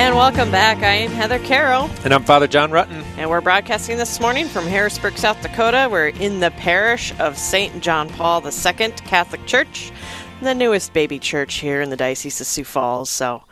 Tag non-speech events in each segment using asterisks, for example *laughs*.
And welcome back. I am Heather Carroll. And I'm Father John Rutten. And we're broadcasting this morning from Harrisburg, South Dakota. We're in the parish of St. John Paul II Catholic Church, the newest baby church here in the Diocese of Sioux Falls. So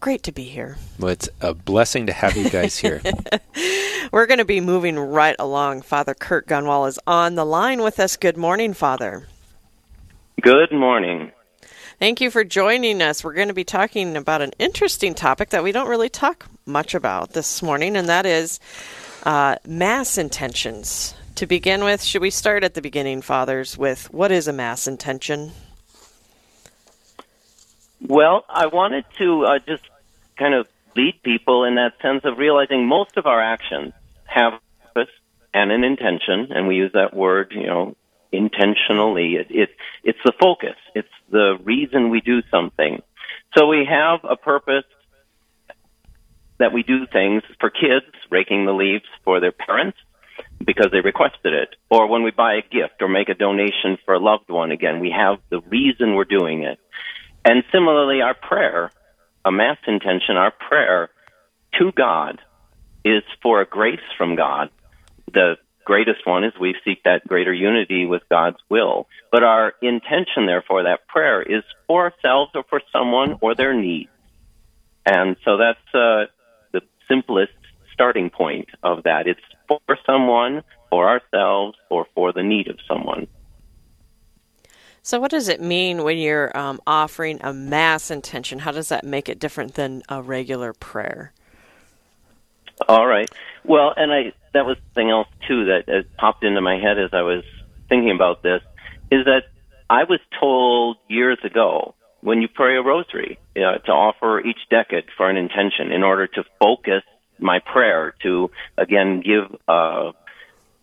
great to be here. Well, it's a blessing to have you guys here. *laughs* we're going to be moving right along. Father Kurt Gunwall is on the line with us. Good morning, Father. Good morning. Thank you for joining us. We're going to be talking about an interesting topic that we don't really talk much about this morning, and that is uh, mass intentions. To begin with, should we start at the beginning, Fathers, with what is a mass intention? Well, I wanted to uh, just kind of lead people in that sense of realizing most of our actions have a purpose and an intention, and we use that word, you know, intentionally. It, it, it's the focus. It's the reason we do something. So we have a purpose that we do things for kids, raking the leaves for their parents because they requested it. Or when we buy a gift or make a donation for a loved one, again, we have the reason we're doing it. And similarly, our prayer, a mass intention, our prayer to God is for a grace from God. The greatest one is we seek that greater unity with God's will. But our intention, therefore, that prayer is for ourselves or for someone or their need. And so that's uh, the simplest starting point of that. It's for someone, for ourselves, or for the need of someone. So, what does it mean when you're um, offering a mass intention? How does that make it different than a regular prayer? All right. Well, and I that was something else too that uh, popped into my head as I was thinking about this is that I was told years ago when you pray a rosary uh, to offer each decade for an intention in order to focus my prayer to again give a,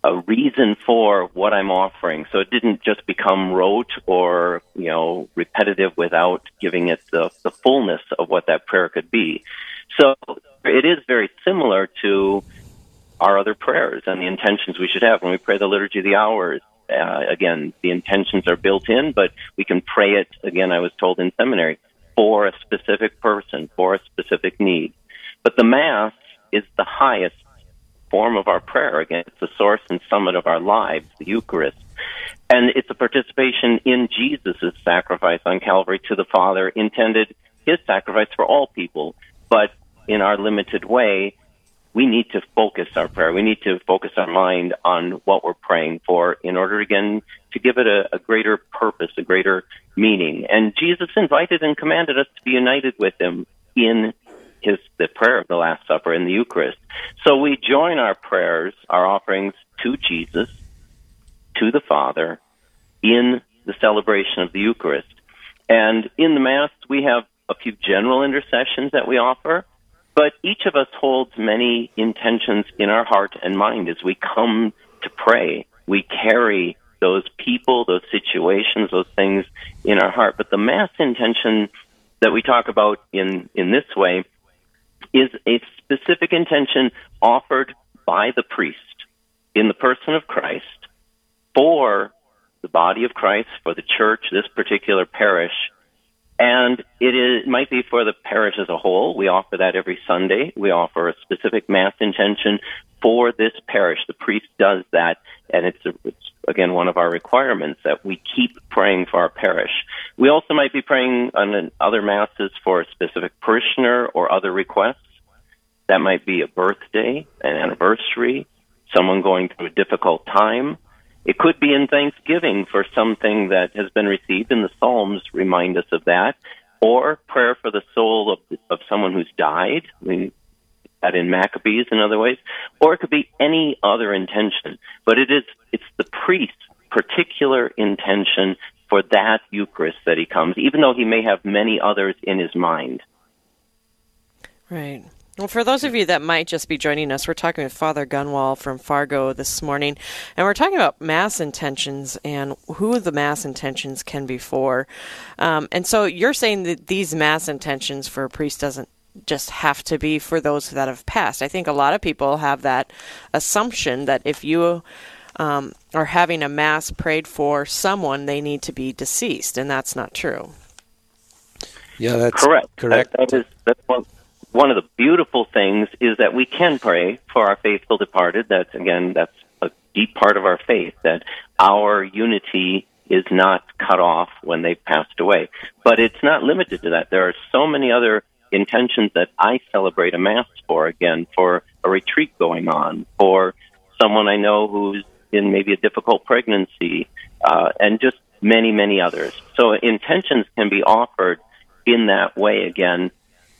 a reason for what I'm offering. So it didn't just become rote or, you know, repetitive without giving it the, the fullness of what that prayer could be. So it is very similar to our other prayers and the intentions we should have when we pray the liturgy of the hours. Uh, again, the intentions are built in, but we can pray it again. I was told in seminary for a specific person, for a specific need. But the Mass is the highest form of our prayer. Again, it's the source and summit of our lives, the Eucharist. And it's a participation in Jesus' sacrifice on Calvary to the Father, intended his sacrifice for all people. But in our limited way, we need to focus our prayer. We need to focus our mind on what we're praying for in order, again, to give it a, a, greater purpose, a greater meaning. And Jesus invited and commanded us to be united with him in his, the prayer of the Last Supper in the Eucharist. So we join our prayers, our offerings to Jesus, to the Father, in the celebration of the Eucharist. And in the Mass, we have a few general intercessions that we offer. But each of us holds many intentions in our heart and mind as we come to pray. We carry those people, those situations, those things in our heart. But the mass intention that we talk about in, in this way is a specific intention offered by the priest in the person of Christ for the body of Christ, for the church, this particular parish, and it is, might be for the parish as a whole. We offer that every Sunday. We offer a specific Mass intention for this parish. The priest does that, and it's, a, it's again one of our requirements that we keep praying for our parish. We also might be praying on other Masses for a specific parishioner or other requests. That might be a birthday, an anniversary, someone going through a difficult time it could be in thanksgiving for something that has been received, and the Psalms remind us of that, or prayer for the soul of, of someone who's died. We, that in Maccabees and other ways, or it could be any other intention. But it is it's the priest's particular intention for that Eucharist that he comes, even though he may have many others in his mind. Right. Well, for those of you that might just be joining us, we're talking with Father Gunwall from Fargo this morning, and we're talking about mass intentions and who the mass intentions can be for. Um, and so you're saying that these mass intentions for a priest doesn't just have to be for those that have passed. I think a lot of people have that assumption that if you um, are having a mass prayed for someone, they need to be deceased, and that's not true. Yeah, that's correct. Correct. That, that is that's one one of the beautiful things is that we can pray for our faithful departed. That's again, that's a deep part of our faith that our unity is not cut off when they've passed away. But it's not limited to that. There are so many other intentions that I celebrate a mass for. Again, for a retreat going on, for someone I know who's in maybe a difficult pregnancy, uh, and just many, many others. So intentions can be offered in that way again,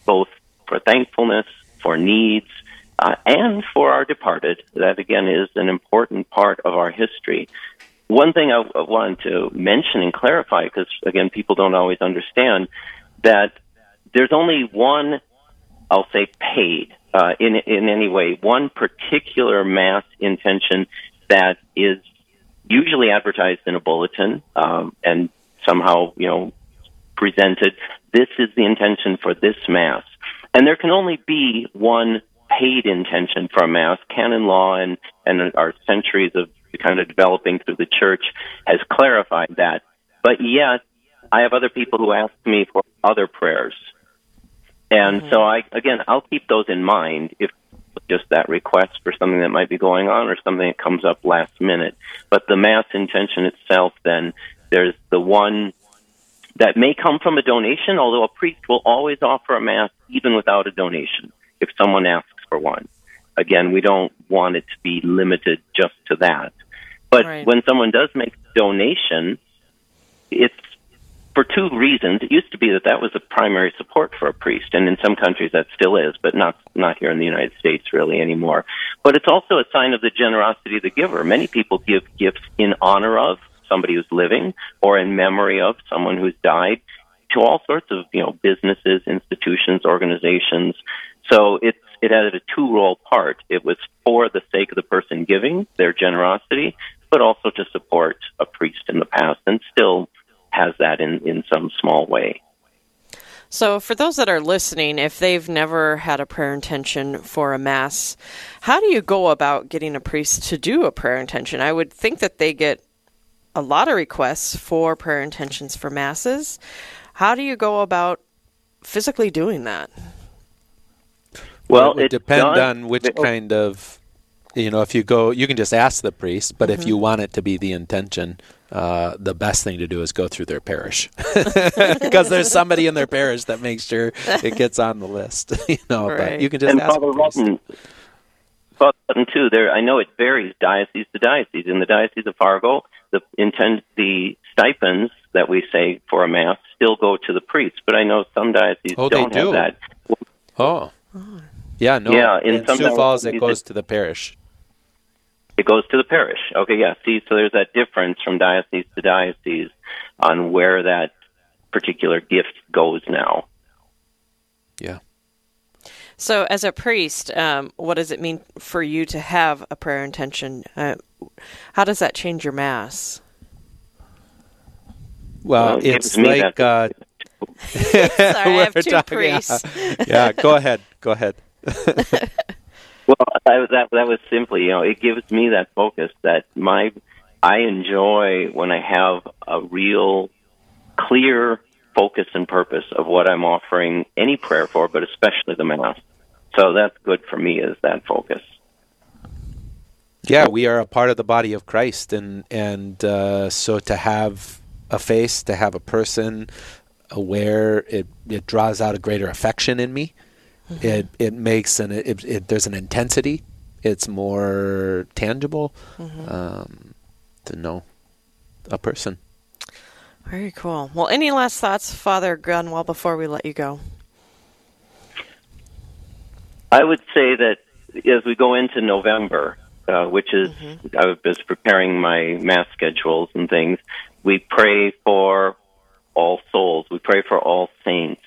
both for thankfulness, for needs, uh, and for our departed. That again is an important part of our history. One thing I, I wanted to mention and clarify, because again, people don't always understand that there's only one, I'll say, paid uh, in in any way, one particular mass intention that is usually advertised in a bulletin um, and somehow, you know, presented. This is the intention for this mass, and there can only be one paid intention for a mass. Canon law and and our centuries of kind of developing through the church has clarified that. But yet, I have other people who ask me for other prayers. And mm-hmm. so I, again, I'll keep those in mind if just that request for something that might be going on or something that comes up last minute. But the mass intention itself, then there's the one that may come from a donation, although a priest will always offer a mass even without a donation if someone asks for one. Again, we don't want it to be limited just to that. But right. when someone does make a donation, it's for two reasons. It used to be that that was the primary support for a priest, and in some countries that still is, but not not here in the United States really anymore. But it's also a sign of the generosity of the giver. Many people give gifts in honor of somebody who's living or in memory of someone who's died to all sorts of you know businesses, institutions, organizations. So it's it had a two role part. It was for the sake of the person giving their generosity, but also to support a priest in the past, and still has that in, in some small way. So, for those that are listening, if they've never had a prayer intention for a Mass, how do you go about getting a priest to do a prayer intention? I would think that they get a lot of requests for prayer intentions for Masses. How do you go about physically doing that? Well, it would depend on which kind of you know if you go you can just ask the priest but mm-hmm. if you want it to be the intention uh, the best thing to do is go through their parish *laughs* *laughs* because there's somebody in their parish that makes sure it gets on the list. *laughs* you know, right. but you can just and ask. Father Rutten, Father Rutten too. There, I know it varies diocese to diocese. In the diocese of Fargo, the intend the stipends that we say for a mass still go to the priest, but I know some dioceses oh, don't do. have that. Oh. Yeah, no. Yeah, in, in Sioux Falls, it goes to the parish. It goes to the parish. Okay, yeah. See, so there's that difference from diocese to diocese on where that particular gift goes now. Yeah. So, as a priest, um, what does it mean for you to have a prayer intention? Uh, how does that change your mass? Well, well it's like. Uh, *laughs* Sorry, I have two talking, priests. Yeah. yeah, go ahead. Go ahead. *laughs* Well, I, that that was simply, you know, it gives me that focus that my I enjoy when I have a real clear focus and purpose of what I'm offering any prayer for, but especially the mass. So that's good for me is that focus. Yeah, we are a part of the body of Christ, and and uh, so to have a face, to have a person aware, it it draws out a greater affection in me. Mm-hmm. It it makes an it, it, there's an intensity. It's more tangible mm-hmm. um, to know a person. Very cool. Well, any last thoughts, Father Gunwell, before we let you go? I would say that as we go into November, uh, which is mm-hmm. I was preparing my mass schedules and things, we pray for all souls. We pray for all saints.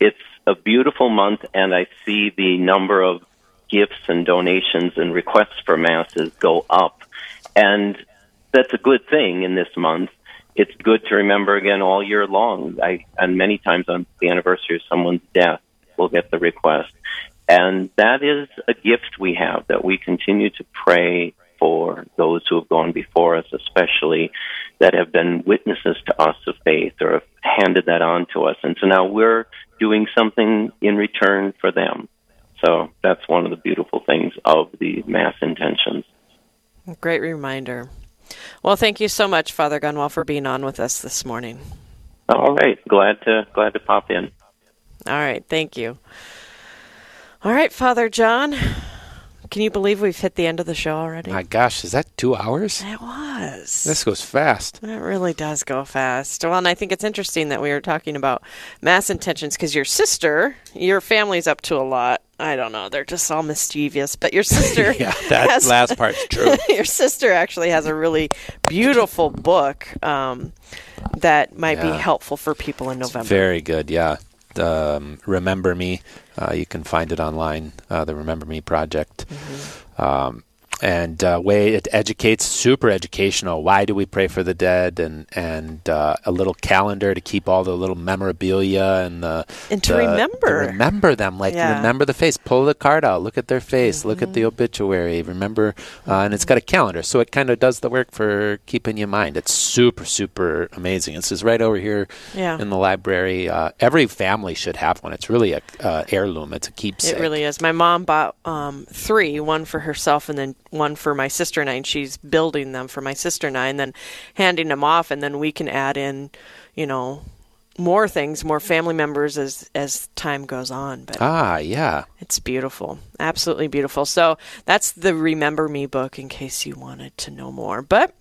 It's a beautiful month, and I see the number of gifts and donations and requests for masses go up. And that's a good thing in this month. It's good to remember again all year long. I, and many times on the anniversary of someone's death, we'll get the request. And that is a gift we have that we continue to pray for those who have gone before us, especially that have been witnesses to us of faith or have handed that on to us. And so now we're doing something in return for them. So that's one of the beautiful things of the Mass intentions. Great reminder. Well, thank you so much, Father Gunwell, for being on with us this morning. All right, glad to glad to pop in. All right, thank you. All right, Father John. Can you believe we've hit the end of the show already? My gosh, is that two hours? It was. This goes fast. It really does go fast. Well, and I think it's interesting that we were talking about mass intentions because your sister, your family's up to a lot. I don't know. They're just all mischievous. But your *laughs* sister. yeah, that has, last part's *laughs* true. your sister actually has a really beautiful book um, that might Yeah. be helpful for people in November. Very good, yeah. Um, Remember Me, uh, you can find it online, uh, the Remember Me Project. Um, and uh, way it educates, super educational. Why do we pray for the dead? And and uh, a little calendar to keep all the little memorabilia and the And to the- remember. to remember them. Like Yeah. remember the face. Pull the card out. Look at their face. Look at the Mm-hmm. obituary. Remember, uh, and it's got a calendar, so it kind of does the work for keeping you in mind. It's super super amazing. This is right over here Yeah. in the library. Uh, every family should have one. It's really a uh, heirloom. It's a keepsake. It really is. My mom bought um, three, one for herself and then one for my sister and I, and she's building them for my sister and I, and then handing them off, and then we can add in, you know, more things, more family members as as time goes on. But Ah, yeah. it's beautiful, absolutely beautiful. So that's the Remember Me book, in case you wanted to know more. But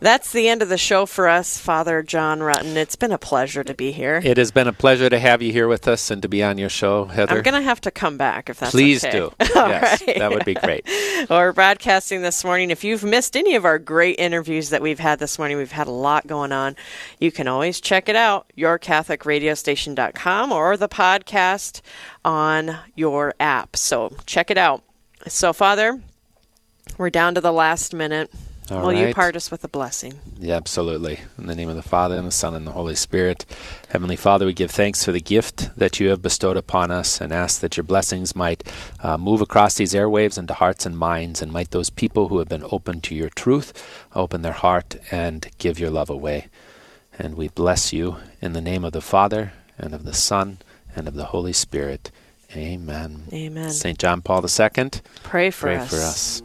that's the end of the show for us, Father John Rutten. It's been a pleasure to be here. It has been a pleasure to have you here with us and to be on your show, Heather. I'm going to have to come back if that's Please okay. do. *laughs* Yes, right. that would be great. Well, *laughs* we're broadcasting this morning. If you've missed any of our great interviews that we've had this morning, we've had a lot going on. You can always check it out, yourcatholicradiostation.com or the podcast on your app. So check it out. So, Father, we're down to the last minute. All Will you part us with a blessing? Yeah, absolutely. In the name of the Father, and the Son, and the Holy Spirit. Heavenly Father, we give thanks for the gift that you have bestowed upon us and ask that your blessings might uh, move across these airwaves into hearts and minds, and might those people who have been open to your truth open their heart and give your love away. And we bless you in the name of the Father, and of the Son, and of the Holy Spirit. Amen. Amen. St. John Paul II, Pray for us. pray us. for us.